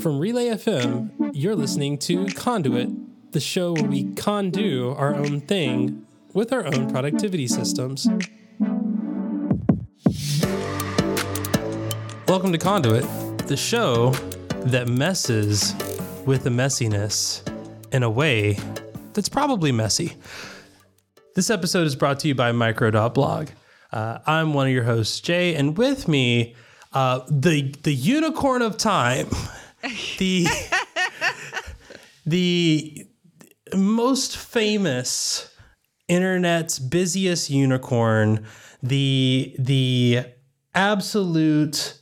From Relay FM, you're listening to Conduit, the show where we condo our own thing with our own productivity systems. Welcome to Conduit, the show that messes with the messiness in a way that's probably messy. This episode is brought to you by Micro.blog. Uh, I'm one of your hosts, Jay, and with me, uh, the the unicorn of time, the the most famous internet's busiest unicorn, the the absolute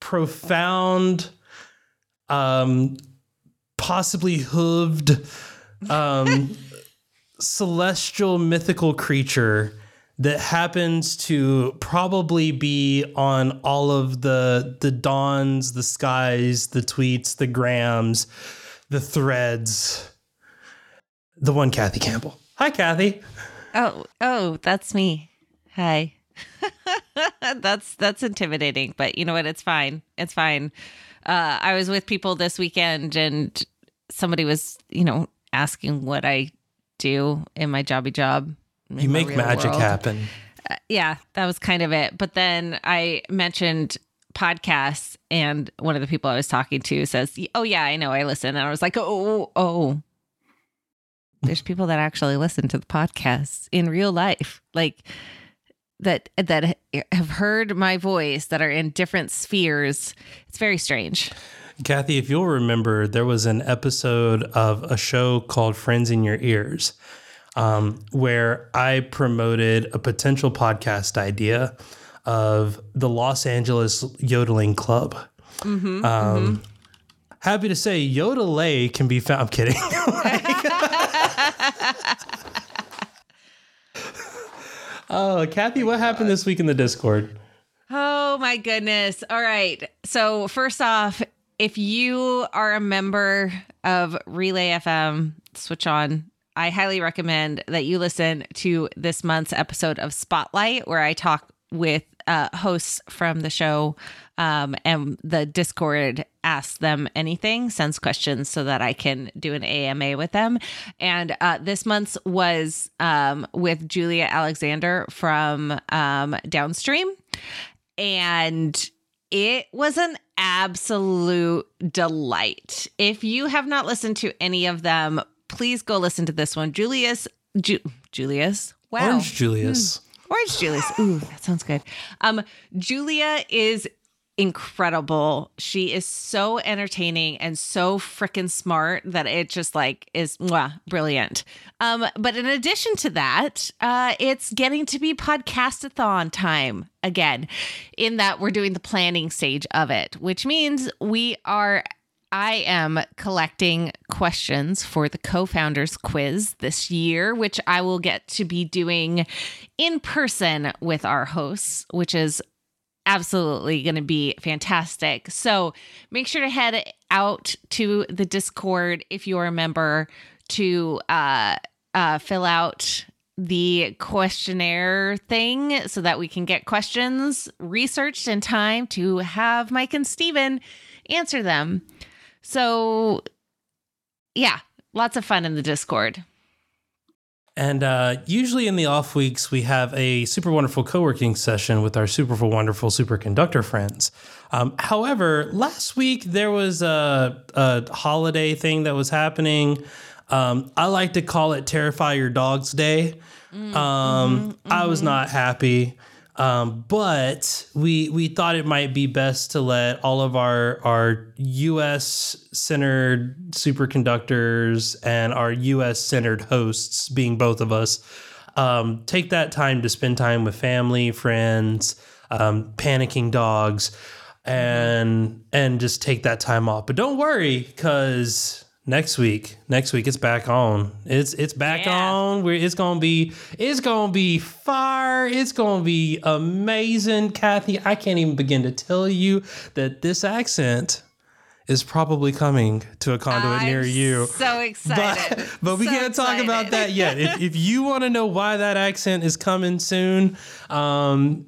profound, um, possibly hooved, um, celestial mythical creature that happens to probably be on all of the the dawns, the skies, the tweets, the grams, the threads. The one Kathy Campbell. Hi, Kathy. Oh, oh, that's me. Hi. that's that's intimidating, but you know what? It's fine. It's fine. Uh, I was with people this weekend, and somebody was, you know, asking what I do in my jobby job. You make magic world. happen. Uh, yeah, that was kind of it. But then I mentioned podcasts, and one of the people I was talking to says, "Oh yeah, I know, I listen." And I was like, "Oh, oh." There's people that actually listen to the podcasts in real life, like that that have heard my voice that are in different spheres. It's very strange. Kathy, if you'll remember, there was an episode of a show called Friends in Your Ears, um, where I promoted a potential podcast idea of the Los Angeles Yodeling Club. um, Happy to say, Yodelay can be found. I'm kidding. oh, Kathy, what happened this week in the Discord? Oh my goodness. All right. So, first off, if you are a member of Relay FM, switch on. I highly recommend that you listen to this month's episode of Spotlight, where I talk with uh, hosts from the show um, and the Discord asks them anything, sends questions so that I can do an AMA with them. And uh, this month's was um, with Julia Alexander from um, Downstream and it was an absolute delight. If you have not listened to any of them, please go listen to this one. Julius, Ju- Julius, wow, Orange Julius. Orange Julius. Ooh, that sounds good. Um, Julia is incredible. She is so entertaining and so freaking smart that it just like is mwah, brilliant. Um, but in addition to that, uh, it's getting to be podcastathon time again, in that we're doing the planning stage of it, which means we are I am collecting questions for the co founders quiz this year, which I will get to be doing in person with our hosts, which is absolutely going to be fantastic. So make sure to head out to the Discord if you're a member to uh, uh, fill out the questionnaire thing so that we can get questions researched in time to have Mike and Steven answer them. So, yeah, lots of fun in the Discord. And uh, usually in the off weeks, we have a super wonderful co working session with our super wonderful superconductor friends. Um, however, last week there was a, a holiday thing that was happening. Um, I like to call it Terrify Your Dogs Day. Um, I was not happy. Um, but we we thought it might be best to let all of our our U.S. centered superconductors and our U.S. centered hosts, being both of us, um, take that time to spend time with family, friends, um, panicking dogs, and and just take that time off. But don't worry, because next week, next week it's back on. It's it's back Yeah. on. We're, it's gonna be it's gonna be fire. It's gonna be amazing, Kathy. I can't even begin to tell you that this accent is probably coming to a conduit I'm near you. So excited. But, but we So can't talk about that yet. if, if you want to know why that accent is coming soon, um,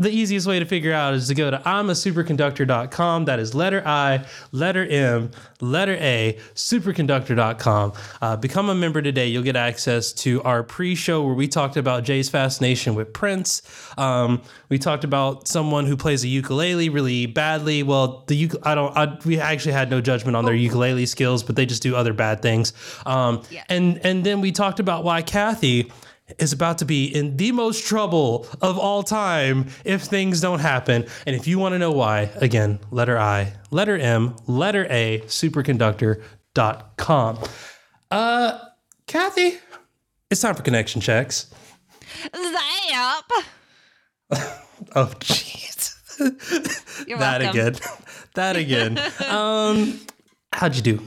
the easiest way to figure out is to go to imasuperconductor.com. That is letter I, letter M, letter A, superconductor.com. Uh, become a member today. You'll get access to our pre show where we talked about Jay's fascination with Prince. Um, we talked about someone who plays a ukulele really badly. Well, the uk- I don't, I, we actually had no judgment on their ukulele skills, but they just do other bad things. Um, Yeah. and, and then we talked about why Kathy is about to be in the most trouble of all time if things don't happen. And if you want to know why, again, letter I, letter M, letter A, superconductor.com. Uh, Kathy, it's time for connection checks. Zap. Oh, jeez. That welcome. again. that again. Um, how'd you do?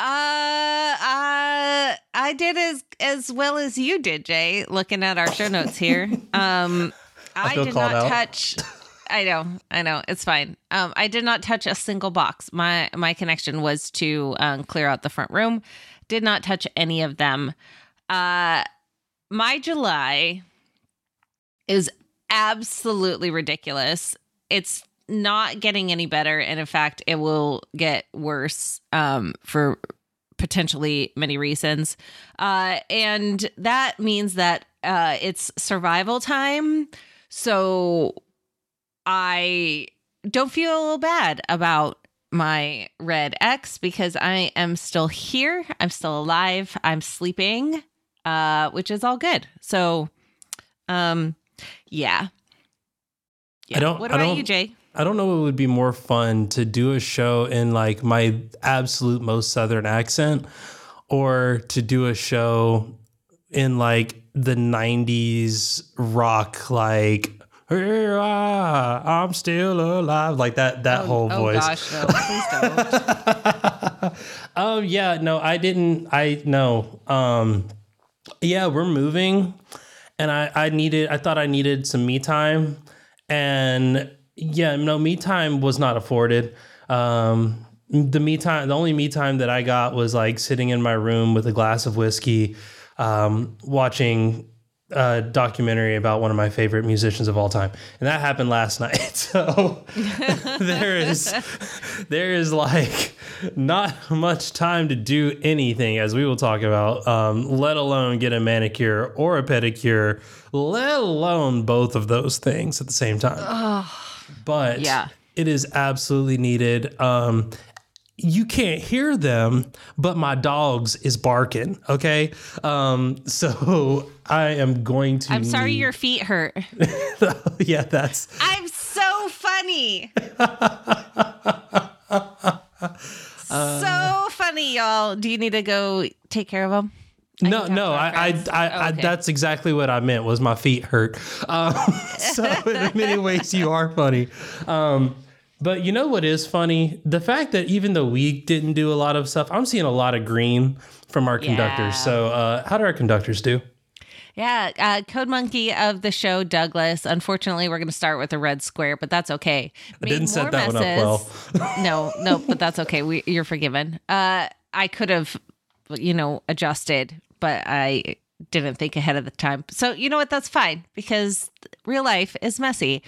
Uh, I did as as well as you did, Jay. Looking at our show notes here, um, I, feel did not out. touch. I know, I know, it's fine. Um, I did not touch a single box. My my connection was to um, clear out the front room. Did not touch any of them. Uh, my July is absolutely ridiculous. It's not getting any better, and in fact, it will get worse um, for potentially many reasons. Uh, and that means that uh, it's survival time. So I don't feel bad about my red X because I am still here. I'm still alive. I'm sleeping, uh, which is all good. So, um, yeah. Yeah. don't- What I about don't- you, Jay? I don't know what would be more fun to do a show in like my absolute most southern accent or to do a show in like the 90s rock like "Here I, I'm still alive like that that whole oh voice. gosh, no, please don't. Oh yeah, no, I didn't. I no. Um, yeah, we're moving, and I I needed. I thought I needed some me time, and yeah, no, me time was not afforded. Um, the me time, the only me time that I got was like sitting in my room with a glass of whiskey, um, watching a documentary about one of my favorite musicians of all time, and that happened last night. So there is there is like not much time to do anything, as we will talk about, um, let alone get a manicure or a pedicure, let alone both of those things at the same time. But Yeah. it is absolutely needed. Um, you can't hear them, but my dogs is barking. Okay, um, so I am going to. I'm sorry need- your feet hurt. yeah, that's I'm so funny. so funny, y'all. Do you need to go take care of them? No, no. I, I. I, Oh, I, that's exactly what I meant. Was my feet hurt? Um, so in many ways, you are funny. Um, but you know what is funny? The fact that even though we didn't do a lot of stuff, I'm seeing a lot of green from our Yeah. conductors. So uh, how do our conductors do? Yeah, uh, Code Monkey of the show, Douglas. Unfortunately, we're going to start with a red square, but that's okay. I didn't set that one up well. no, no, but that's okay. We, you're forgiven. Uh, I could have, you know, adjusted, but I didn't think ahead of the time. So you know what? That's fine because real life is messy.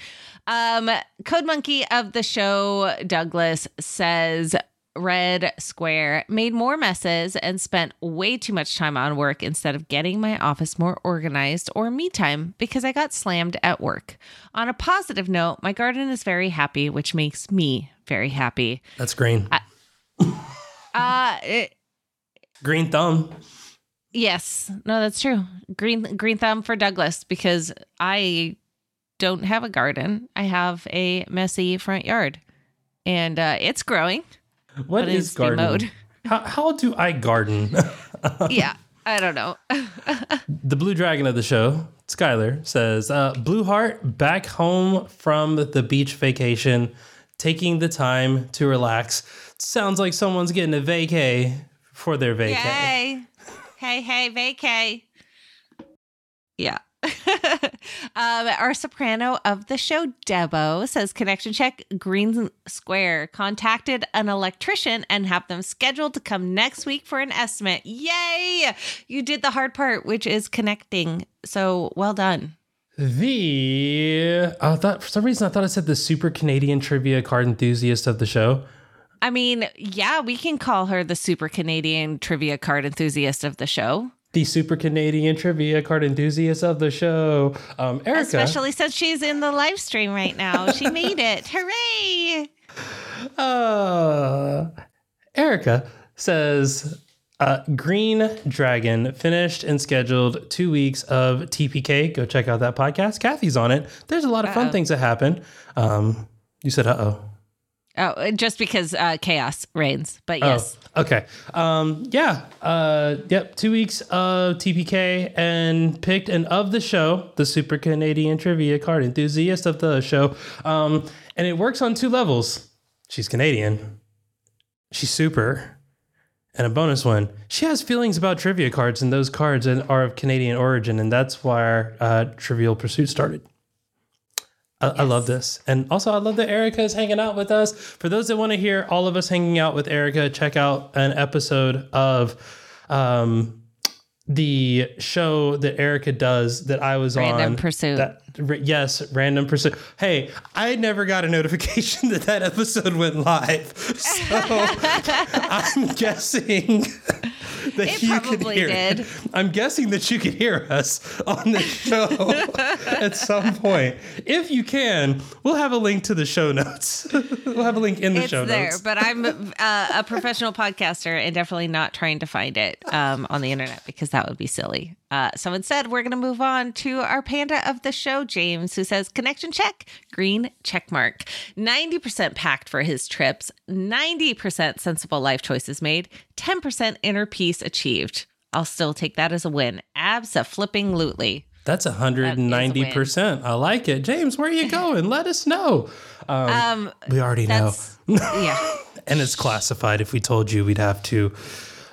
Um, Code Monkey of the show, Douglas says. Red Square made more messes and spent way too much time on work instead of getting my office more organized or me time because I got slammed at work. On a positive note, my garden is very happy, which makes me very happy. That's green. Uh it, green thumb. Yes, no, that's true. Green green thumb for Douglas because I don't have a garden. I have a messy front yard, and uh, it's growing. What is But is it's demo garden? How, how do I garden? yeah, I don't know. the blue dragon of the show, Skylar, says, uh, Blue Heart back home from the beach vacation, taking the time to relax. Sounds like someone's getting a vacay for their vacay. Yay! Hey, hey, vacay. Yeah. um, our soprano of the show, Debo, says connection check Green Square contacted an electrician and have them scheduled to come next week for an estimate. Yay! You did the hard part, which is connecting. So well done. The I thought for some reason I thought I said the super Canadian trivia card enthusiast of the show. I mean, yeah, we can call her the super Canadian trivia card enthusiast of the show. The super Canadian trivia card enthusiast of the show. Um, Erika. Especially since she's in the live stream right now. She made it. Hooray! Uh, Erika says uh, Green Dragon finished and scheduled two weeks of TPK. Go check out that podcast. Kathy's on it. There's a lot of fun Uh-oh. things that happen. Um, you said, uh oh. Oh, just because uh, chaos reigns. But yes. Oh, okay. Um, yeah. Uh, yep. Two weeks of TPK and picked and of the show, the Super Canadian Trivia Card enthusiast of the show. Um, and it works on two levels. She's Canadian. She's super. And a bonus one. She has feelings about trivia cards, and those cards are of Canadian origin, and that's why our uh, Trivial Pursuit started. I, I love this. And also, I love that Erika is hanging out with us. For those that want to hear all of us hanging out with Erika, check out an episode of um, the show that Erika does that I was Random on. Random Pursuit. That, yes, Random Pursuit. Hey, I never got a notification that that episode went live. So I'm guessing that It you could hear did. I'm guessing that you could hear us on the show at some point. If you can, we'll have a link to the show notes. we'll have a link in the it's show there, notes. but I'm uh, a professional podcaster and definitely not trying to find it um, on the internet because that would be silly. Uh, so instead, we're going to move on to our panda of the show, James, who says connection check, green check mark. 90% packed for his trips, 90% sensible life choices made, 10% inner peace achieved. I'll still take that as a win. Absa flipping lootly. That's 190%. I like it. James, where are you going? Let us know. Um, Um, we already know. yeah. and it's classified. If we told you, we'd have to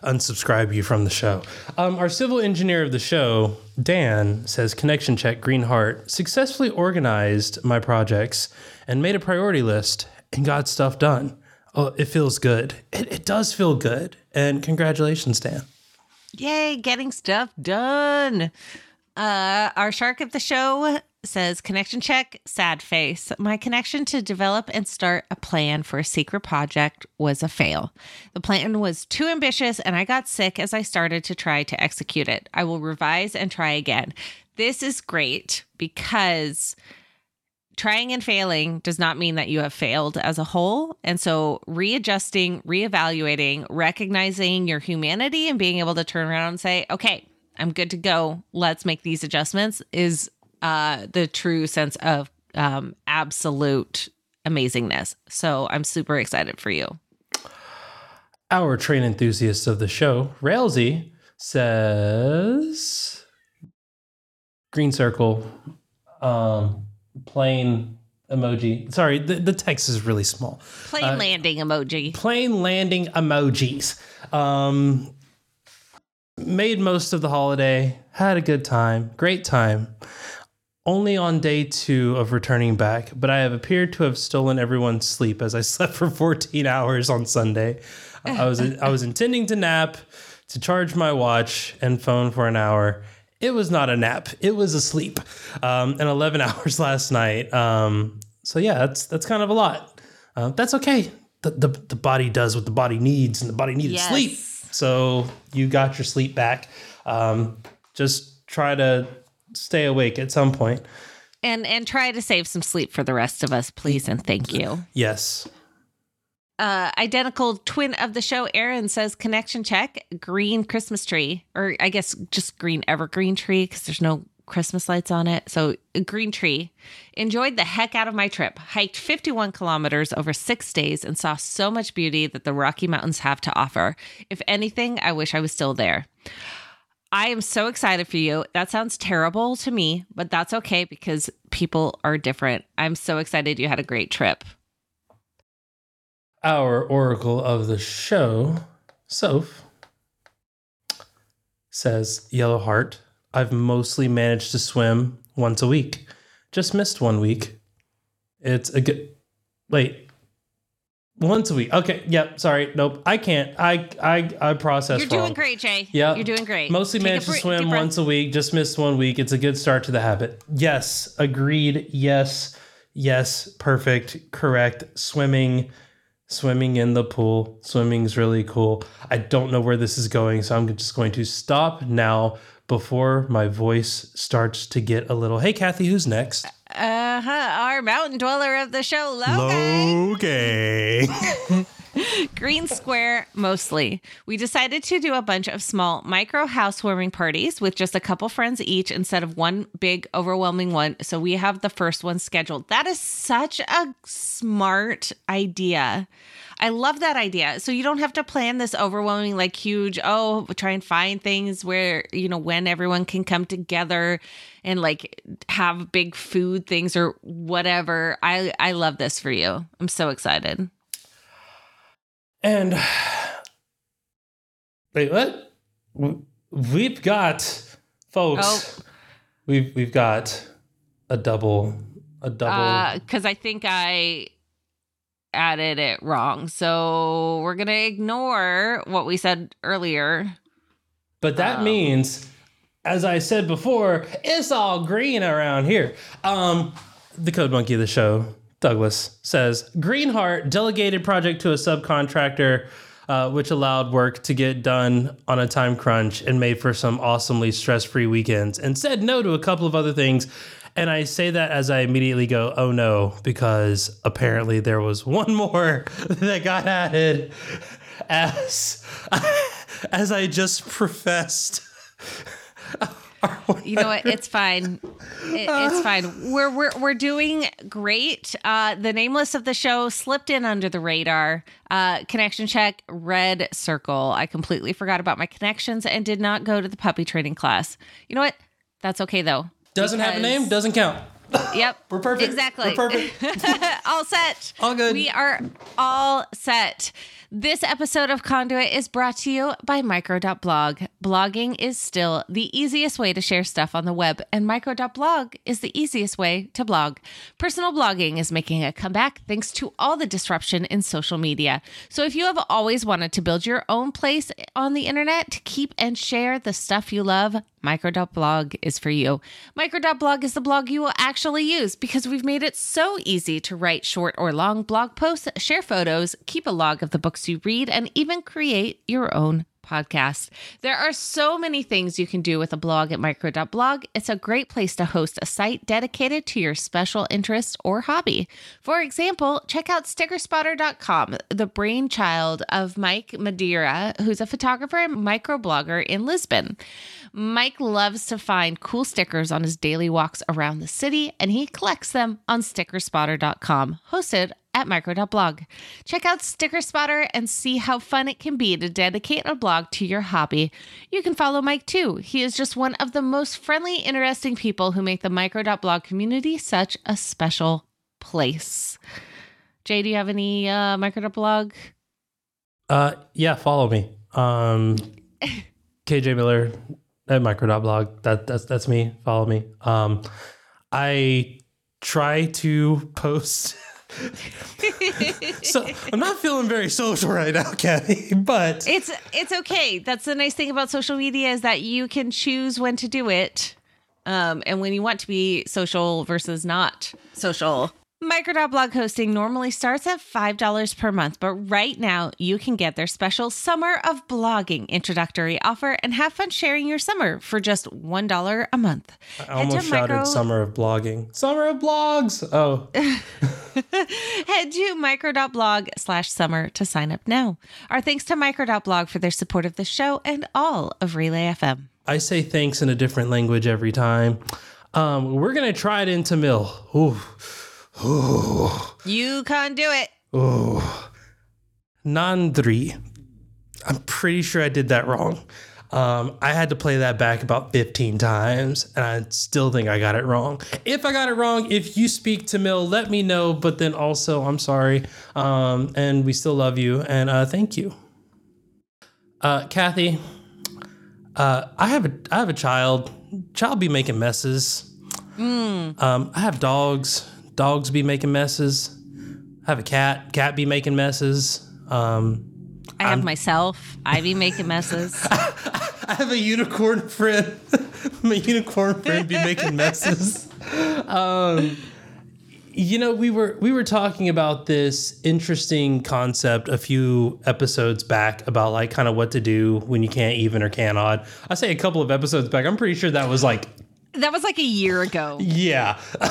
unsubscribe you from the show. Um, our civil engineer of the show, Dan, says connection check Greenheart successfully organized my projects and made a priority list and got stuff done. Oh, it feels good. It, it does feel good. And congratulations, Dan. Yay, getting stuff done. Uh, our shark of the show says connection check, sad face. My connection to develop and start a plan for a secret project was a fail. The plan was too ambitious and I got sick as I started to try to execute it. I will revise and try again. This is great because trying and failing does not mean that you have failed as a whole. And so readjusting, reevaluating, recognizing your humanity and being able to turn around and say, okay, I'm good to go. Let's make these adjustments is uh, the true sense of um, absolute amazingness. So I'm super excited for you. Our train enthusiast of the show, Railsy, says green circle, um, plane emoji. Sorry, the, the text is really small. Plane landing emoji. Plane landing emojis. Um, made most of the holiday, had a good time, great time. Only on day two of returning back, but I have appeared to have stolen everyone's sleep as I slept for 14 hours on Sunday. I was I was intending to nap, to charge my watch and phone for an hour. It was not a nap; it was a sleep, um, and 11 hours last night. Um, so yeah, that's that's kind of a lot. Uh, that's okay. The, the the body does what the body needs, and the body needed Yes. sleep. So you got your sleep back. Um, just try to stay awake at some point. And and try to save some sleep for the rest of us, please and thank you. Yes. uh, identical twin of the show, Aaron says connection check, green Christmas tree, or I guess just green evergreen tree because there's no Christmas lights on it. So, a green tree. Enjoyed the heck out of my trip. Hiked 51 kilometers over six days and saw so much beauty that the Rocky Mountains have to offer. If anything, I wish I was still there. I am so excited for you. That sounds terrible to me, but that's okay because people are different. I'm so excited you had a great trip. Our oracle of the show, Soph, says Yellow Heart. I've mostly managed to swim once a week. Just missed one week. It's a good. Wait. Once a week. Okay. Yep. Sorry. Nope. I can't. I I I process. You're wrong. doing great, Jay. Yeah. You're doing great. Mostly Take managed to swim once a week. Just missed one week. It's a good start to the habit. Yes. Agreed. Yes. Yes. Perfect. Correct. Swimming. Swimming in the pool. Swimming's really cool. I don't know where this is going, so I'm just going to stop now before my voice starts to get a little. Hey, Kathy, who's next? Uh huh. Our mountain dweller of the show, Logan. Logan. Green Square mostly. We decided to do a bunch of small micro housewarming parties with just a couple friends each instead of one big overwhelming one. So we have the first one scheduled. That is such a smart idea. I love that idea. So you don't have to plan this overwhelming, like huge, oh, try and find things where, you know, when everyone can come together and like have big food things or whatever. I I love this for you. I'm so excited. And wait, what? We've got folks. Oh. We've we've got a double, a double. because Uh, I think I added it wrong. So we're gonna ignore what we said earlier. but that um, means, as I said before, it's all green around here. Um, the code monkey of the show, Douglas says, Greenheart delegated project to a subcontractor. Uh, which allowed work to get done on a time crunch and made for some awesomely stress free weekends, and said no to a couple of other things. And I say that as I immediately go, oh no, because apparently there was one more that got added as as I just professed. You know what? It's fine. It, it's fine. We're we're we're doing great. Uh, the nameless of the show slipped in under the radar. Uh, connection check, red circle. I completely forgot about my connections and did not go to the puppy training class. You know what? That's okay though. Doesn't have a name, doesn't count. Yep. We're perfect. Exactly. We're perfect. all set. All good. We are all set. This episode of Conduit is brought to you by Micro.blog. Blogging is still the easiest way to share stuff on the web, and Micro.blog is the easiest way to blog. Personal blogging is making a comeback thanks to all the disruption in social media. So if you have always wanted to build your own place on the internet to keep and share the stuff you love, Micro.blog is for you. Micro.blog is the blog you will actually use because we've made it so easy to write short or long blog posts, share photos, keep a log of the books you read, and even create your own podcast. There are so many things you can do with a blog at micro.blog. It's a great place to host a site dedicated to your special interest or hobby. For example, check out stickerspotter.com, the brainchild of Mike Madeira, who's a photographer and microblogger in Lisbon. Mike loves to find cool stickers on his daily walks around the city, and he collects them on stickerspotter.com, hosted at micro.blog. Check out Sticker Spotter and see how fun it can be to dedicate a blog to your hobby. You can follow Mike too. He is just one of the most friendly, interesting people who make the micro.blog community such a special place. Jay, do you have any uh, micro.blog? Uh, yeah, follow me. Um, KJ Miller at micro.blog. That that's that's me. Follow me. Um, I try to post. so I'm not feeling very social right now, Kathy. But It's it's okay. That's the nice thing about social media is that you can choose when to do it, um, and when you want to be social versus not social. Micro.blog hosting normally starts at $5 per month, but right now you can get their special Summer of Blogging introductory offer and have fun sharing your summer for just $1 a month. I almost shouted "Summer of Blogging." Summer of blogs. Oh, Head to micro.blog slash summer to sign up now. Our thanks to micro.blog for their support of the show and all of Relay FM. I say thanks in a different language every time. Um, we're gonna try it in Tamil. Ooh, ooh. You can't do it. Oh, Nandri. I'm pretty sure I did that wrong. Um, I had to play that back about 15 times, and I still think I got it wrong. If I got it wrong, if you speak Tamil, let me know. But then also, I'm sorry, um, and we still love you, and uh, thank you, uh, Kathy. Uh, I have a I have a child. Child be making messes. Um, I have dogs. Dogs be making messes. I I have a cat. Cat be making messes. Um, I have myself. I be making messes. I have a unicorn friend. My unicorn friend be making messes. Um, you know, we were we were talking about this interesting concept a few episodes back about like kind of what to do when you can't even or cannot. I say a couple of episodes back. I'm pretty sure that was like that was like a year ago, yeah.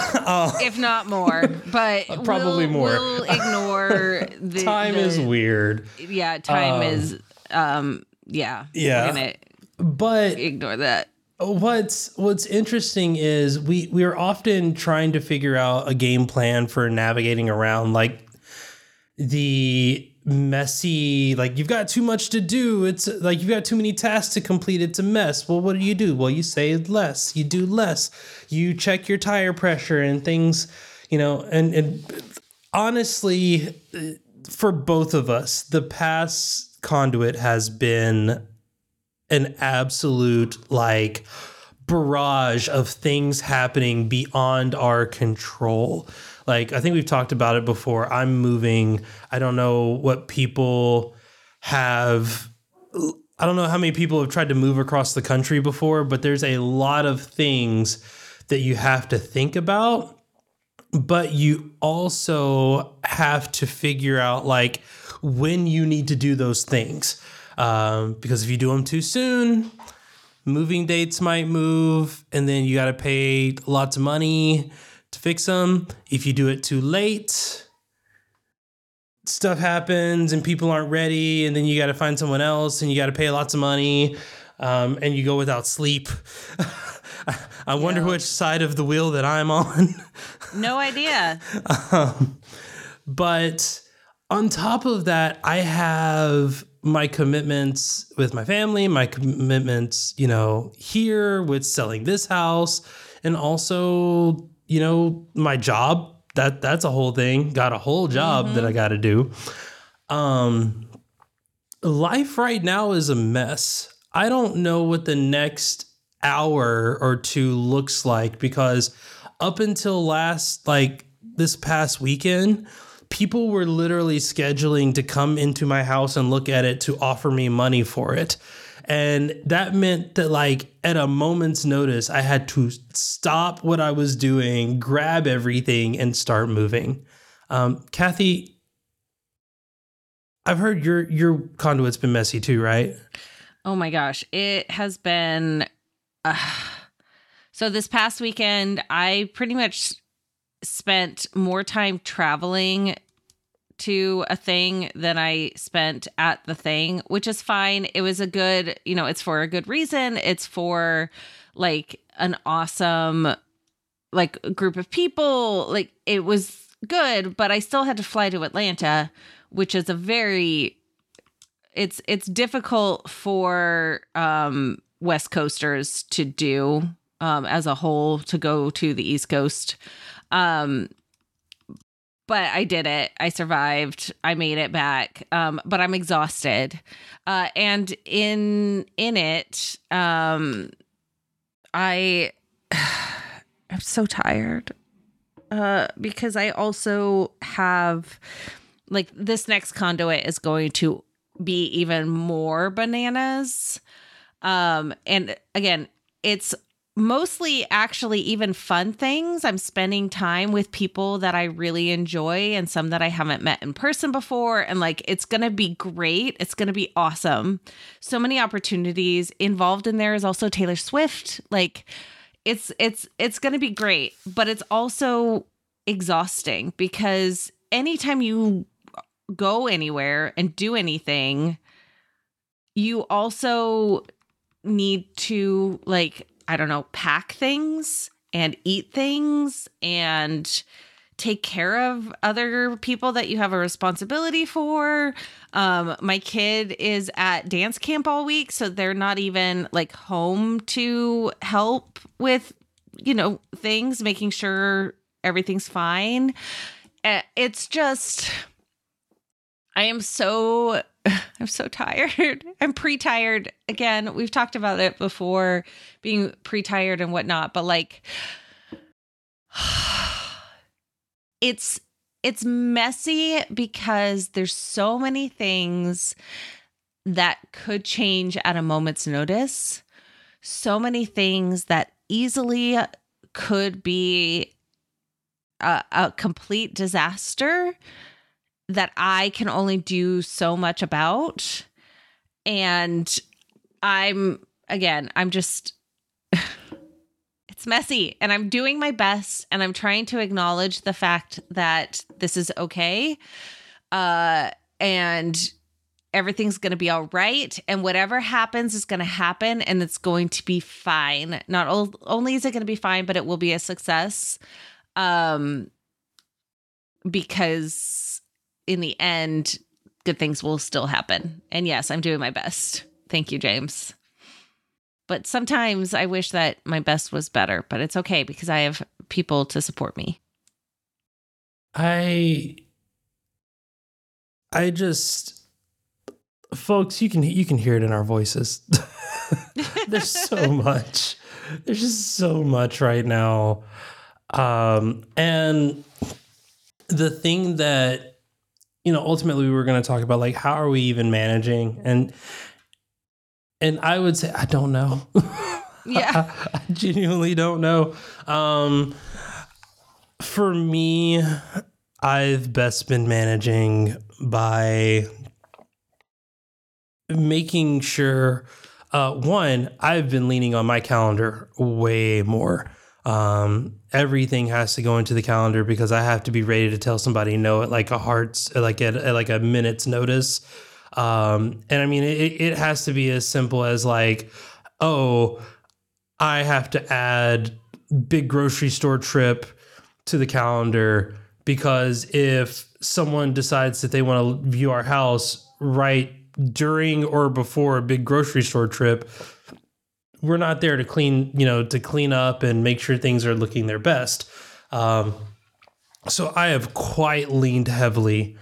if not more. But Probably we'll, more. We'll ignore the Time the- is weird, Yeah, time is. Um. Yeah. Yeah. But ignore that. what's what's interesting is we we are often trying to figure out a game plan for navigating around like the messy like you've got too much to do. It's like you've got too many tasks to complete. It's a mess. Well what do you do? Well you say less. You do less. You check your tire pressure and things you know and and honestly for both of us the past conduit has been an absolute like barrage of things happening beyond our control. Like I think we've talked about it before. I'm moving. I don't know what people have I don't know how many people have tried to move across the country before, but there's a lot of things that you have to think about but you also have to figure out like when you need to do those things um, because if you do them too soon moving dates might move and then you got to pay lots of money to fix them if you do it too late stuff happens and people aren't ready and then you got to find someone else and you got to pay lots of money um, and you go without sleep i wonder Yeah. which side of the wheel that i'm on No idea. But on top of that, I have my commitments with my family, my commitments, you know, here with selling this house, and also, you know, my job. That that's a whole thing. Got a whole job that I got to do. Um, life right now is a mess. I don't know what the next hour or two looks like because up until last like this past weekend, people were literally scheduling to come into my house and look at it to offer me money for it. And that meant that, like, at a moment's notice, I had to stop what I was doing, grab everything, and start moving. Um, Kathy, I've heard your your conduit's been messy too, right? Oh my gosh, it has been. Uh, so this past weekend, I pretty much spent more time traveling to a thing than I spent at the thing, which is fine. It was a good, you know, it's for a good reason. It's for like an awesome like group of people. Like it was good, but I still had to fly to Atlanta, which is a very it's it's difficult for um west coasters to do um as a whole to go to the east coast um but I did it. I survived. I made it back. Um, but I'm exhausted. Uh, and in in it, um, I I'm so tired. Uh, because I also have like this next conduit is going to be even more bananas. Um, and again, it's mostly actually even fun things. I'm spending time with people that I really enjoy and some that I haven't met in person before. And like, it's going to be great. It's going to be awesome. So many opportunities involved in there is also Taylor Swift. Like, it's, it's, it's going to be great, but it's also exhausting because anytime you go anywhere and do anything, you also need to like I don't know, pack things and eat things and take care of other people that you have a responsibility for. Um, my kid is at dance camp all week, so they're not even like home to help with, you know, things, making sure everything's fine. Uh, It's just, I am so I'm so tired. I'm pre-tired. Again, we've talked about it before, being pre-tired and whatnot, but like it's it's messy because there's so many things that could change at a moment's notice. So many things that easily could be a, a complete disaster that I can only do so much about. And I'm, again, I'm just, it's messy and I'm doing my best and I'm trying to acknowledge the fact that this is okay. Uh, and everything's going to be all right and whatever happens is going to happen and it's going to be fine not o- only is it going to be fine but it will be a success um because in the end good things will still happen and yes i'm doing my best thank you james but sometimes i wish that my best was better but it's okay because i have people to support me I I just folks, you can you can hear it in our voices. There's so much. There's just so much right now. Um and the thing that you know ultimately we were going to talk about like how are we even managing and and I would say I don't know. Yeah. I, I genuinely don't know. Um for me, I've best been managing by making sure uh, one, I've been leaning on my calendar way more. Um, everything has to go into the calendar because I have to be ready to tell somebody no at like a heart's like at, at like a minute's notice. Um, and I mean, it, it has to be as simple as like, oh, I have to add big grocery store trip to the calendar because if someone decides that they want to view our house right during or before a big grocery store trip, we're not there to clean, you know, to clean up and make sure things are looking their best. Um, so I have quite leaned heavily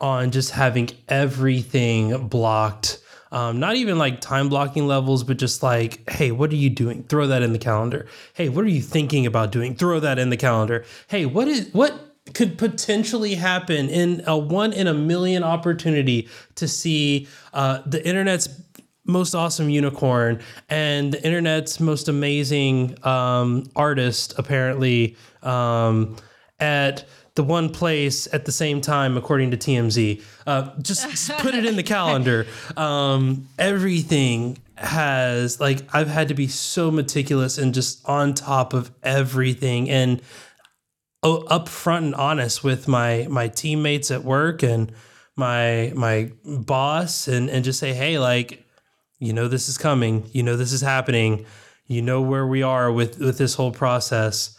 on just having everything blocked. Um, not even like time blocking levels, but just like, hey, what are you doing? Throw that in the calendar. Hey, what are you thinking about doing? Throw that in the calendar. Hey, what is what could potentially happen in a one in a million opportunity to see uh, the internet's most awesome unicorn and the internet's most amazing um, artist apparently um, at the one place at the same time according to tmz uh, just put it in the calendar. Um, everything has like i've had to be so meticulous and just on top of everything and oh, upfront and honest with my my teammates at work and my my boss and and just say hey like you know this is coming you know this is happening you know where we are with with this whole process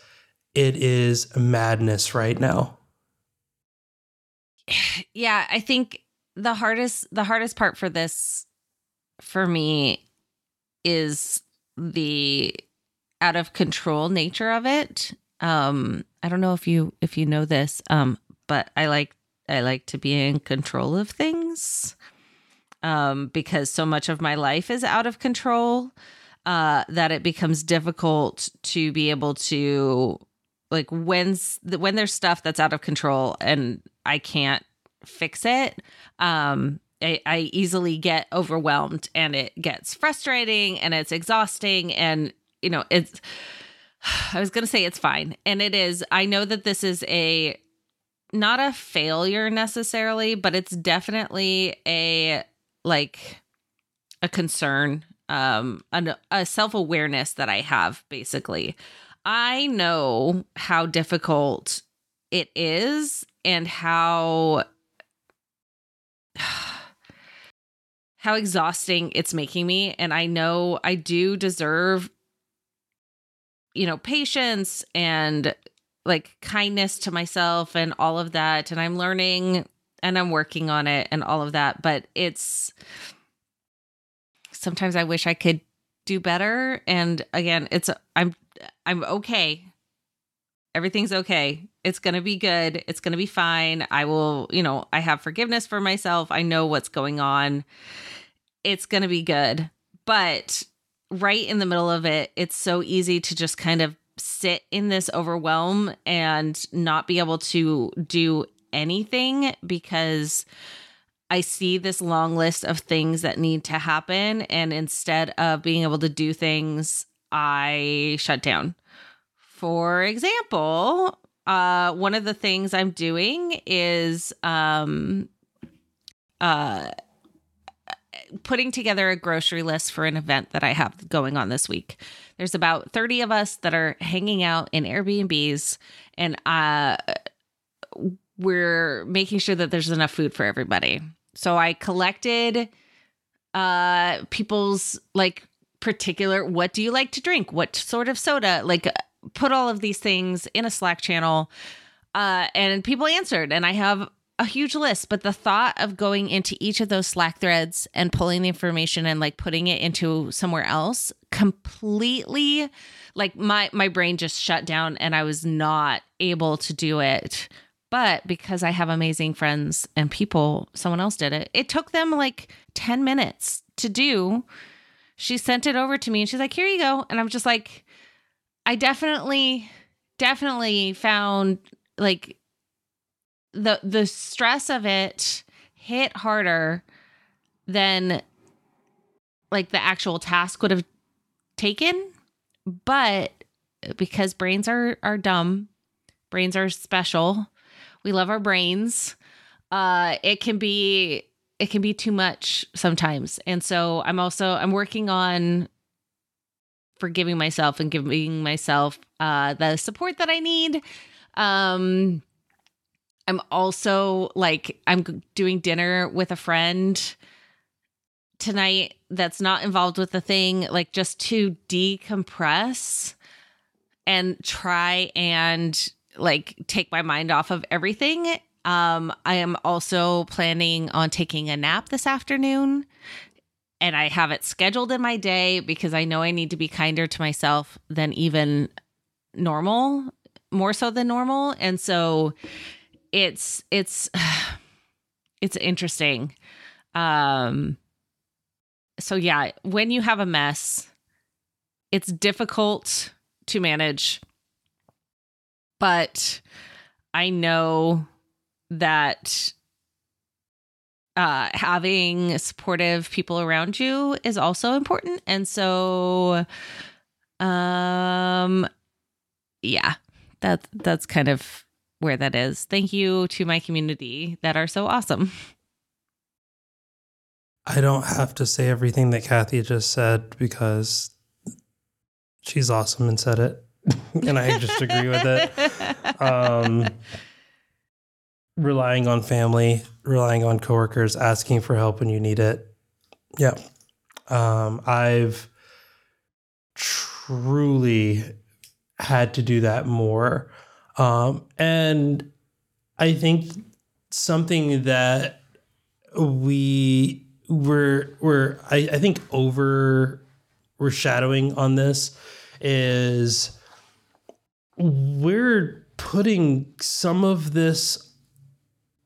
it is madness right now. Yeah i think the hardest the hardest part for this for me is the out of control nature of it. Um i don't know if you if you know this um but i like i like to be in control of things um because so much of my life is out of control uh that it becomes difficult to be able to like when's when there's stuff that's out of control and i can't fix it um I, I easily get overwhelmed and it gets frustrating and it's exhausting and you know it's I was going to say it's fine. And it is. I know that this is a not a failure necessarily, but it's definitely a like a concern, um a, a self-awareness that I have basically. I know how difficult it is and how how exhausting it's making me and I know I do deserve you know, patience and like kindness to myself and all of that. And I'm learning and I'm working on it and all of that. But it's sometimes I wish I could do better. And again, it's I'm I'm okay. Everything's okay. It's going to be good. It's going to be fine. I will, you know, I have forgiveness for myself. I know what's going on. It's going to be good. But right in the middle of it, it's so easy to just kind of sit in this overwhelm and not be able to do anything because I see this long list of things that need to happen. And instead of being able to do things, I shut down. For example, uh, one of the things I'm doing is um, uh, putting together a grocery list for an event that I have going on this week. There's about 30 of us that are hanging out in Airbnbs, and uh, we're making sure that there's enough food for everybody. So I collected uh people's like particular what do you like to drink? What sort of soda? Like put all of these things in a Slack channel. Uh and people answered and I have a huge list, but the thought of going into each of those Slack threads and pulling the information and like putting it into somewhere else completely like my my brain just shut down and I was not able to do it but because I have amazing friends and people, someone else did it. It took them like 10 minutes to do. She sent it over to me and she's like, here you go. And I'm just like, I definitely, definitely found like the the stress of it hit harder than like the actual task would have taken. But because brains are are dumb, brains are special we love our brains. Uh, it can be it can be too much sometimes, and so I'm also I'm working on forgiving myself and giving myself uh, the support that I need. Um, I'm also like I'm doing dinner with a friend tonight that's not involved with the thing, like just to decompress and try and like take my mind off of everything. Um, I am also planning on taking a nap this afternoon and I have it scheduled in my day because I know I need to be kinder to myself than even normal, more so than normal. And so it's it's it's interesting. Um so yeah, when you have a mess, it's difficult to manage but I know that uh, having supportive people around you is also important. And so, um, yeah, that that's kind of where that is. Thank you to my community that are so awesome. I don't have to say everything that Kathy just said because she's awesome and said it. and I just agree with it. Um, relying on family, relying on coworkers, asking for help when you need it. Yeah. Um, I've truly had to do that more. Um, and I think something that we were were I, I think over we're shadowing on this is we're putting some of this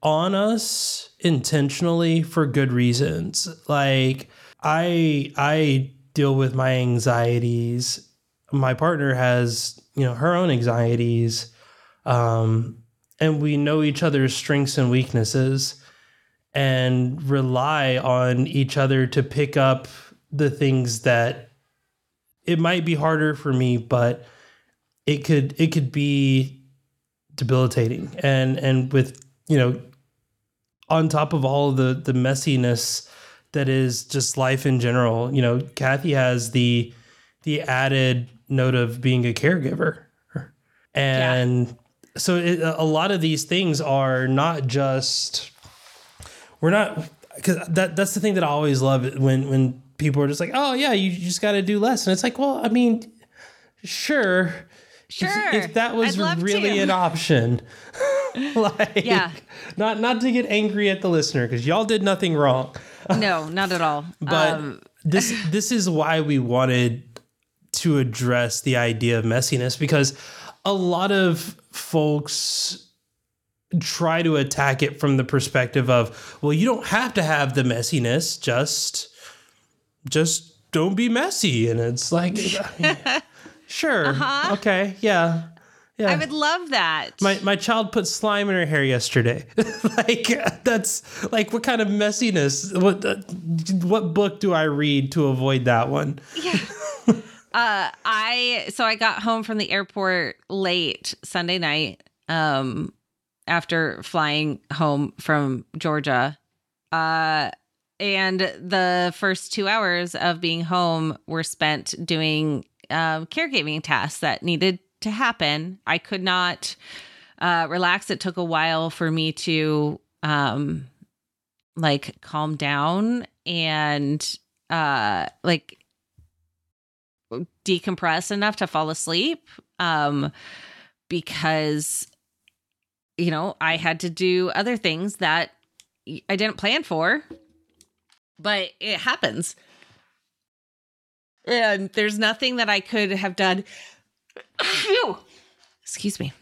on us intentionally for good reasons. Like I I deal with my anxieties. My partner has, you know, her own anxieties. Um and we know each other's strengths and weaknesses and rely on each other to pick up the things that it might be harder for me, but it could it could be debilitating. And and with you know on top of all the the messiness that is just life in general you know kathy has the the added note of being a caregiver. And yeah. so it, a lot of these things are not just we're not because that that's the thing that i always love when when people are just like oh yeah you, you just got to do less. And it's like well i mean sure Sure. If, if that was really to. an option. like yeah. not not to get angry at the listener because y'all did nothing wrong. no, not at all. But um, this this is why we wanted to address the idea of messiness because a lot of folks try to attack it from the perspective of well you don't have to have the messiness just just don't be messy and it's like Sure. Uh-huh. Okay. Yeah. Yeah. I would love that. My my child put slime in her hair yesterday. like that's like what kind of messiness? What uh, what book do I read to avoid that one? yeah. uh, I so I got home from the airport late Sunday night. Um, after flying home from Georgia. Uh, and the first two hours of being home were spent doing uh, caregiving tasks that needed to happen. I could not uh, relax. It took a while for me to um, like calm down and uh, like decompress enough to fall asleep um, because you know I had to do other things that I didn't plan for, but it happens. And there's nothing that I could have done. Excuse me.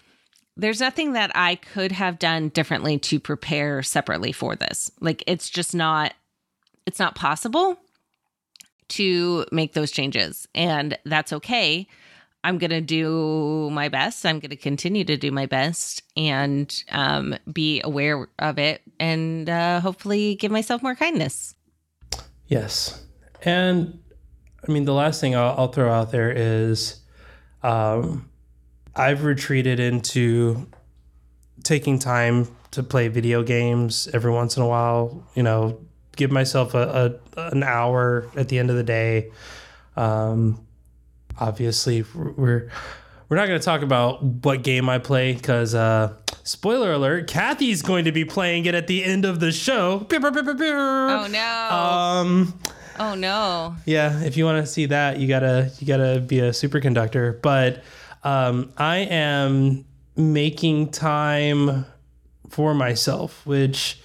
There's nothing that I could have done differently to prepare separately for this. Like it's just not it's not possible to make those changes and that's okay. I'm going to do my best. I'm going to continue to do my best and um, be aware of it and uh, hopefully give myself more kindness. Yes. And I mean, the last thing I'll, I'll throw out there is um, I've retreated into taking time to play video games every once in a while, you know, give myself a, a an hour at the end of the day. Um, obviously we're we're not going to talk about what game I play because uh, spoiler alert, Kathy's going to be playing it at the end of the show. Oh no! Um, oh no! Yeah, if you want to see that, you gotta you gotta be a superconductor. But um, I am making time for myself, which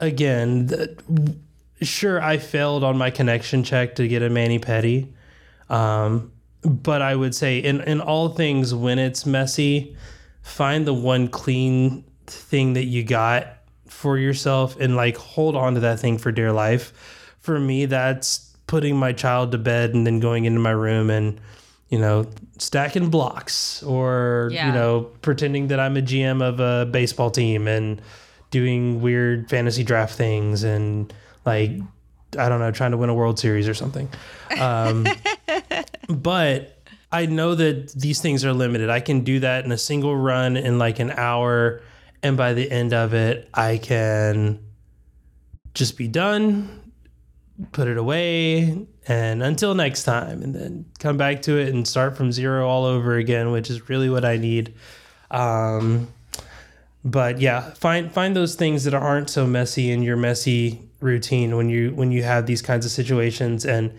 again, the, sure I failed on my connection check to get a mani pedi. Um, but I would say in in all things when it's messy, find the one clean thing that you got for yourself and like hold on to that thing for dear life. For me, that's putting my child to bed and then going into my room and you know stacking blocks or Yeah. you know pretending that I'm a GM of a baseball team and doing weird fantasy draft things and like I don't know trying to win a World Series or something. Um, but I know that these things are limited. I can do that in a single run in like an hour, and by the end of it, I can just be done, put it away, and until next time, and then come back to it and start from zero all over again, which is really what I need. Um, but yeah, find find those things that aren't so messy in your messy routine when you when you have these kinds of situations and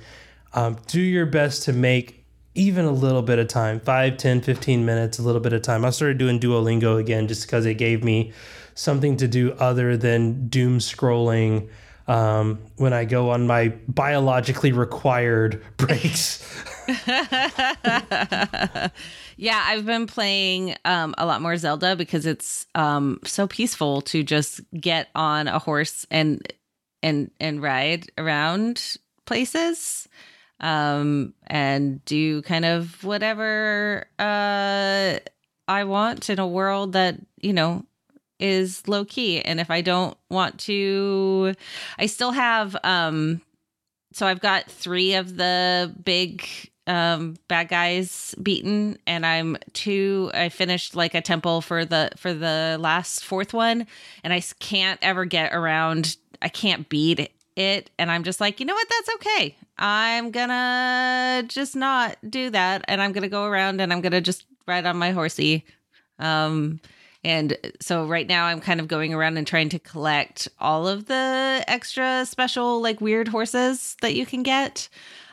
um, do your best to make even a little bit of time 5 10 15 minutes a little bit of time i started doing duolingo again just because it gave me something to do other than doom scrolling um, when i go on my biologically required breaks. Yeah, I've been playing um, a lot more Zelda because it's um, so peaceful to just get on a horse and and and ride around places um, and do kind of whatever uh, I want in a world that you know is low key. And if I don't want to, I still have. Um, so I've got three of the big um bad guys beaten. And i'm two i finished like a temple for the for the last fourth one. And I can't ever get around i can't beat it. And i'm just like you know what? That's okay. I'm gonna just not do that. And i'm gonna go around and i'm gonna just ride on my horsey. Um and so right now I'm kind of going around and trying to collect all of the extra special like weird horses that you can get.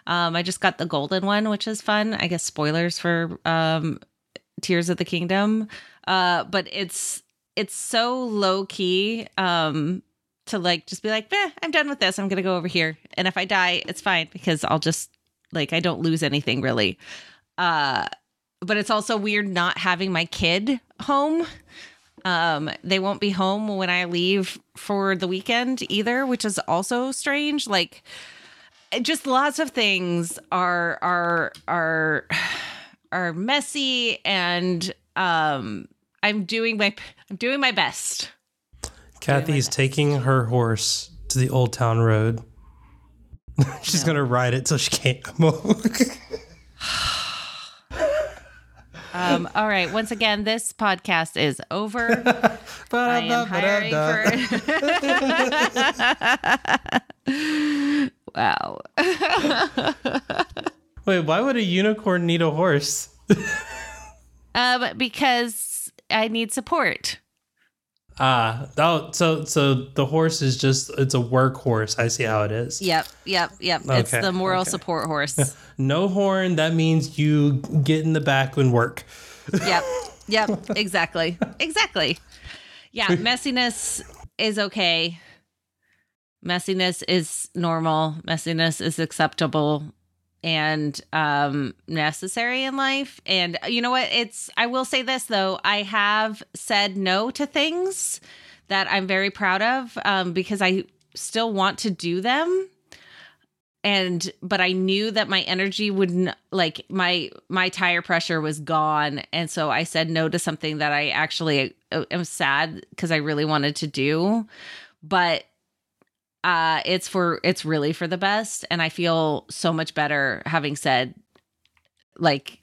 Um I just got the golden one, which is fun. I guess spoilers for um Tears of the Kingdom. Uh but it's it's so low key um to like just be like, eh, I'm done with this. I'm gonna go over here. And if I die, it's fine because I'll just like I don't lose anything really. Uh but it's also weird not having my kid home. Um, they won't be home when I leave for the weekend either, which is also strange. Like, just lots of things are are are are messy and um I'm doing my I'm doing my best. Kathy's taking her horse to the Old Town Road. She's No. gonna ride it till she can't come over. Um, all right. Once again, this podcast is over. I am hiring for. wow. Wait, why would a unicorn need a horse? Um, because I need support. Ah, oh, so so the horse is just it's a workhorse. I see how it is. Yep. Yep. Yep. it's the moral okay. support horse. No horn. That means you get in the back and work. yep. Yep. Exactly. Exactly. Yeah. Messiness is okay. Messiness is normal. Messiness is acceptable and um necessary in life. And you know what? It's I will say this though. I have said no to things that I'm very proud of um because I still want to do them and but i knew that my energy wouldn't like my my tire pressure was gone and so i said no to something that i actually uh, am sad because i really wanted to do but uh it's for it's really for the best. And i feel so much better having said like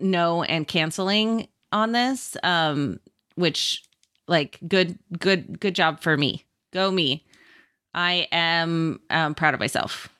no and canceling on this um which like good good good job for me. Go me. I am um, proud of myself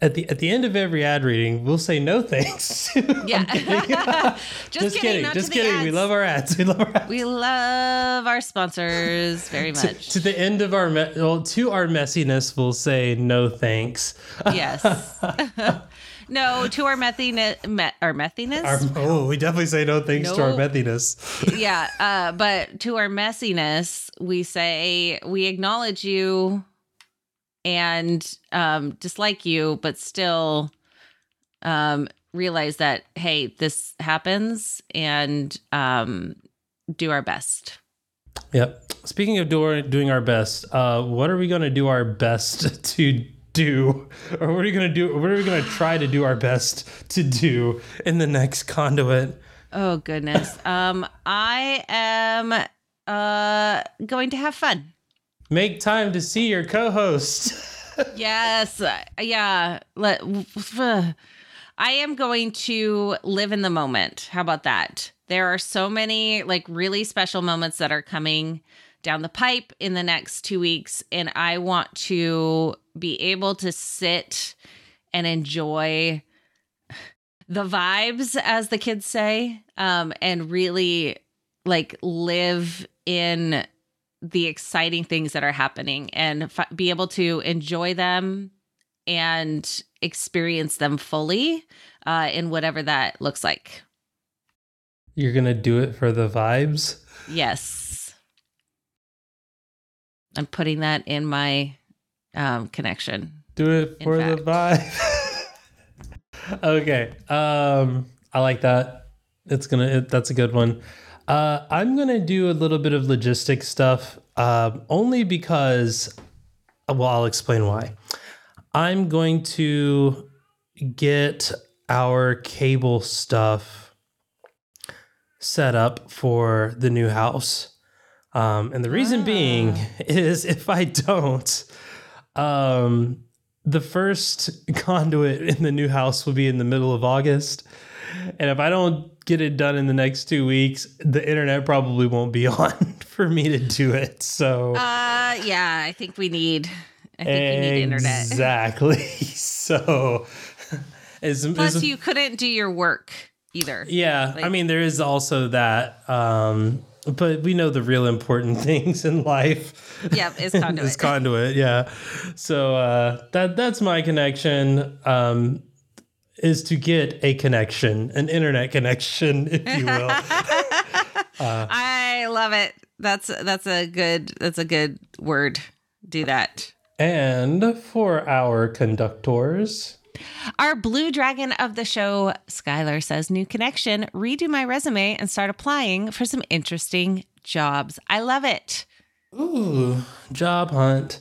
At the at the end of every ad reading, we'll say no thanks. Yeah. just, Just kidding, kidding. Just to kidding. We love our ads. We love our ads. We love our sponsors very much. to the end of our me- well, to our messiness, we'll say no thanks. yes. no, to our methiness, me, our methiness. Our, oh, we definitely say no thanks to our Nope. messiness. yeah. Uh, but to our messiness, we say we acknowledge you and um, dislike you, but still um, realize that hey, this happens, and um, do our best. Yep. Speaking of do, doing our best, uh, what are we going to do our best to do, or what are we going to do? What are we going to try to do our best to do in the next conduit? Oh goodness. Um, I am uh going to have fun. Make time to see your co-host. Yes. Yeah. Let. I am going to live in the moment. How about that? There are so many like really special moments that are coming down the pipe in the next two weeks, and I want to be able to sit and enjoy the vibes, as the kids say, um, and really like live in the exciting things that are happening and f- be able to enjoy them and experience them fully uh, in whatever that looks like. You're going to do it for the vibes. Yes. I'm putting that in my um, connection. Do it for the vibe. okay. Um, I like that. It's gonna. It, that's a good one. Uh, I'm gonna do a little bit of logistic stuff, um, only because. Well, I'll explain why. I'm going to get our cable stuff set up for the new house. Um, and the reason being is if I don't, um, the first conduit in the new house will be in the middle of August. And if I don't get it done in the next two weeks, the internet probably won't be on for me to do it. So Uh, yeah, I think we need. I think we need internet. Exactly. So as, Plus, you couldn't do your work either. yeah, I mean there is also that. Um, but we know the real important things in life. Yep, it's conduit. is conduit, yeah. So uh, that that's my connection. Um, is to get a connection, an internet connection, if you will. I love it. That's that's a good that's a good word. Do that. and for our conductors, Our blue dragon of the show, Skylar says, new connection, redo my resume and start applying for some interesting jobs. I love it. ooh, job hunt.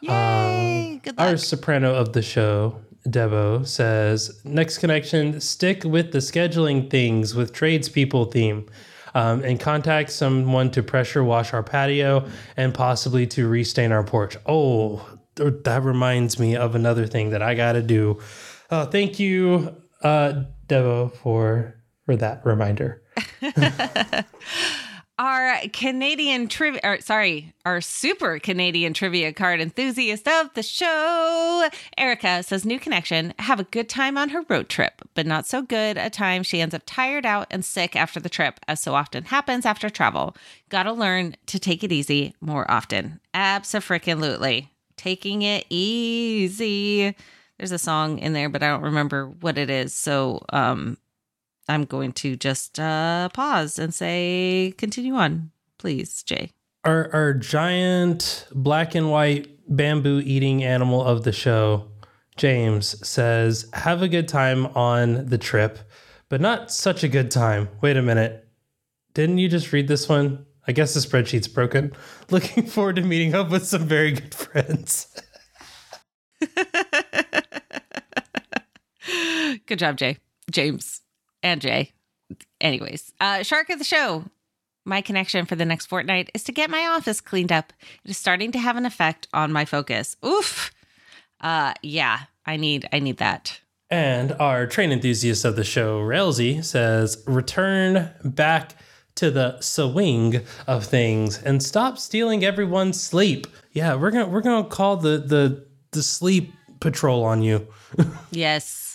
Yay. Um, good luck. Our soprano of the show, Debo, says next connection, stick with the scheduling things with tradespeople theme. um, and contact someone to pressure wash our patio and possibly to restain our porch. Oh, that reminds me of another thing that I got to do. Uh, thank you, uh, Devo, for for that reminder. our Canadian trivia, sorry, our super Canadian trivia card enthusiast of the show, Erika says, New connection, have a good time on her road trip, but not so good a time. She ends up tired out and sick after the trip, as so often happens after travel. Gotta learn to take it easy more often. Absolutely. Taking it easy. There's a song in there, but I don't remember what it is. So, um, I'm going to just uh, pause and say, continue on, please, Jay. Our, our giant black and white bamboo eating animal of the show, James, says, Have a good time on the trip, but not such a good time. Wait a minute. Didn't you just read this one? I guess the spreadsheet's broken. Looking forward to meeting up with some very good friends. good job, Jay. James and Jay. Anyways, uh, Shark of the Show. My connection for the next fortnight is to get my office cleaned up. It is starting to have an effect on my focus. Oof. Uh, yeah, I need I need that. And our train enthusiast of the show, Railsy, says, return back to the swing of things and stop stealing everyone's sleep. Yeah, we're gonna we're gonna call the the the sleep patrol on you. yes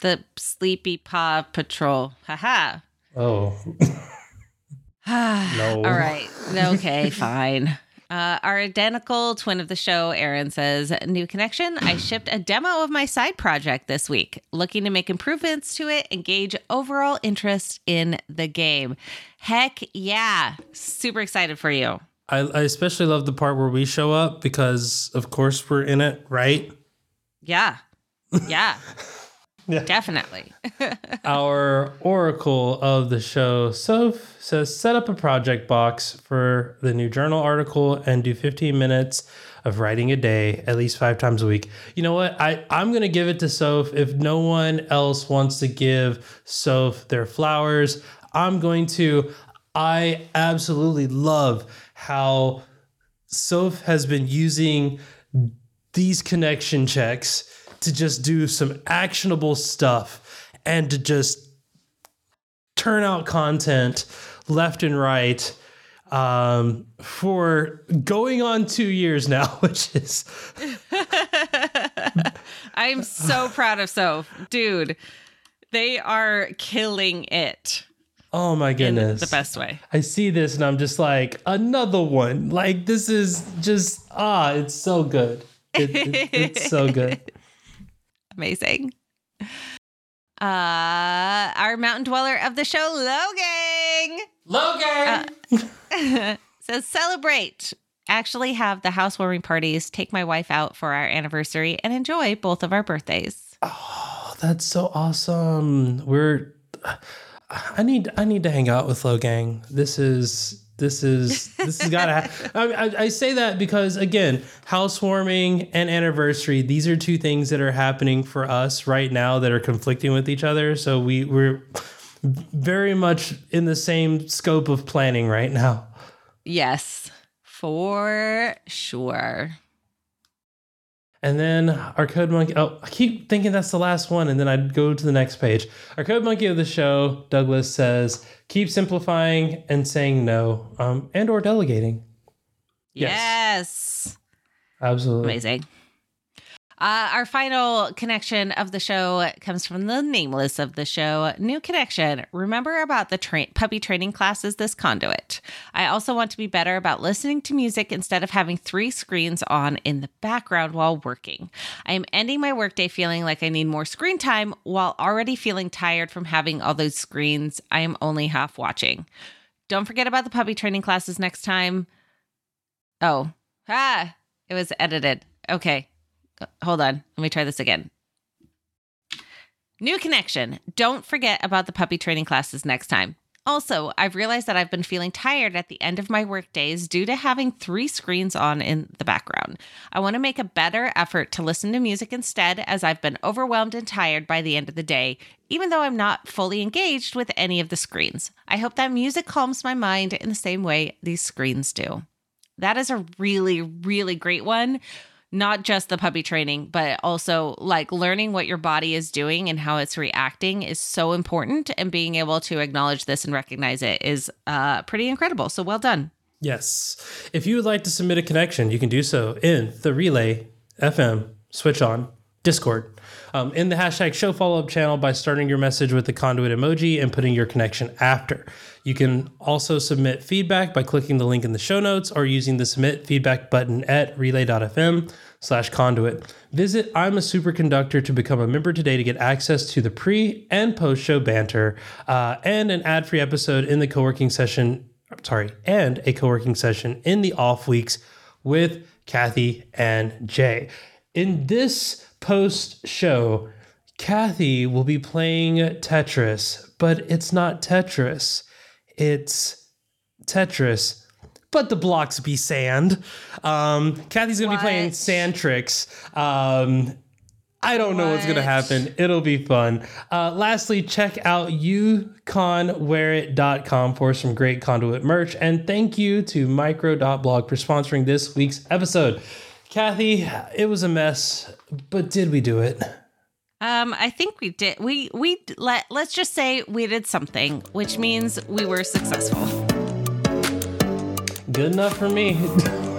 the Sleepy Paw Patrol. Haha. Oh. no. All right. Okay, fine. Uh, our identical twin of the show, Aaron says, New connection. I shipped a demo of my side project this week, looking to make improvements to it and gauge overall interest in the game. Heck yeah. Super excited for you. I, I especially love the part where we show up because, of course, we're in it, right? Yeah. Yeah. Yeah. Definitely. Our oracle of the show, Soph, says set up a project box for the new journal article and do 15 minutes of writing a day, at least five times a week. You know what? I, I'm going to give it to Soph. If no one else wants to give Soph their flowers, I'm going to. I absolutely love how Soph has been using these connection checks to just do some actionable stuff and to just turn out content left and right um, for going on two years now, which is. I'm so proud of So, Dude, they are killing it. Oh my goodness. the best way. I see this and I'm just like, another one. Like, this is just, ah, it's so good. It, it, it's so good. Amazing. Uh, our mountain dweller of the show, Logan. Logan uh, says celebrate. Actually, have the housewarming parties. Take my wife out for our anniversary and enjoy both of our birthdays. Oh, that's so awesome. We're. I need. I need to hang out with Logang. This is this is this has got to happen. I, I, say that because again, housewarming and anniversary; these are two things that are happening for us right now that are conflicting with each other. So we we're very much in the same scope of planning right now. Yes, for sure. And then our code monkey. Oh, I keep thinking that's the last one, and then I'd go to the next page. Our code monkey of the show, Douglas says, keep simplifying and saying no, um, and or delegating. Yes. yes. Absolutely. Amazing. Uh, our final connection of the show comes from the nameless of the show. New connection. Remember about the tra- puppy training classes this conduit. I also want to be better about listening to music instead of having three screens on in the background while working. I am ending my workday feeling like I need more screen time while already feeling tired from having all those screens I am only half watching. Don't forget about the puppy training classes next time. Oh, ah, it was edited. Okay. Hold on. Let me try this again. New connection. Don't forget about the puppy training classes next time. Also, I've realized that I've been feeling tired at the end of my work days due to having three screens on in the background. I want to make a better effort to listen to music instead, as I've been overwhelmed and tired by the end of the day, even though I'm not fully engaged with any of the screens. I hope that music calms my mind in the same way these screens do. That is a really, really great one not just the puppy training, but also like learning what your body is doing and how it's reacting is so important. And being able to acknowledge this and recognize it is uh, pretty incredible. So well done. Yes. If you would like to submit a connection, you can do so in the Relay FM Switch On Discord. Um, in the hashtag show follow up channel by starting your message with the conduit emoji and putting your connection after. You can also submit feedback by clicking the link in the show notes or using the submit feedback button at relay.fm slash conduit. Visit I'm a Superconductor to become a member today to get access to the pre and post show banter uh, and an ad free episode in the co working session. Sorry, and a co working session in the off weeks with Kathy and Jay. In this post show, Kathy will be playing Tetris, but it's not Tetris. It's Tetris, but the blocks be sand. Um, Kathy's gonna be playing sand tricks. Um, I don't know what's gonna happen. It'll be fun. Uh, lastly, check out uconwearit.com for some great conduit merch. And thank you to micro.blog for sponsoring this week's episode. Kathy, it was a mess, but did we do it? Um, I think we did. We we let let's just say we did something, which means we were successful. Good enough for me.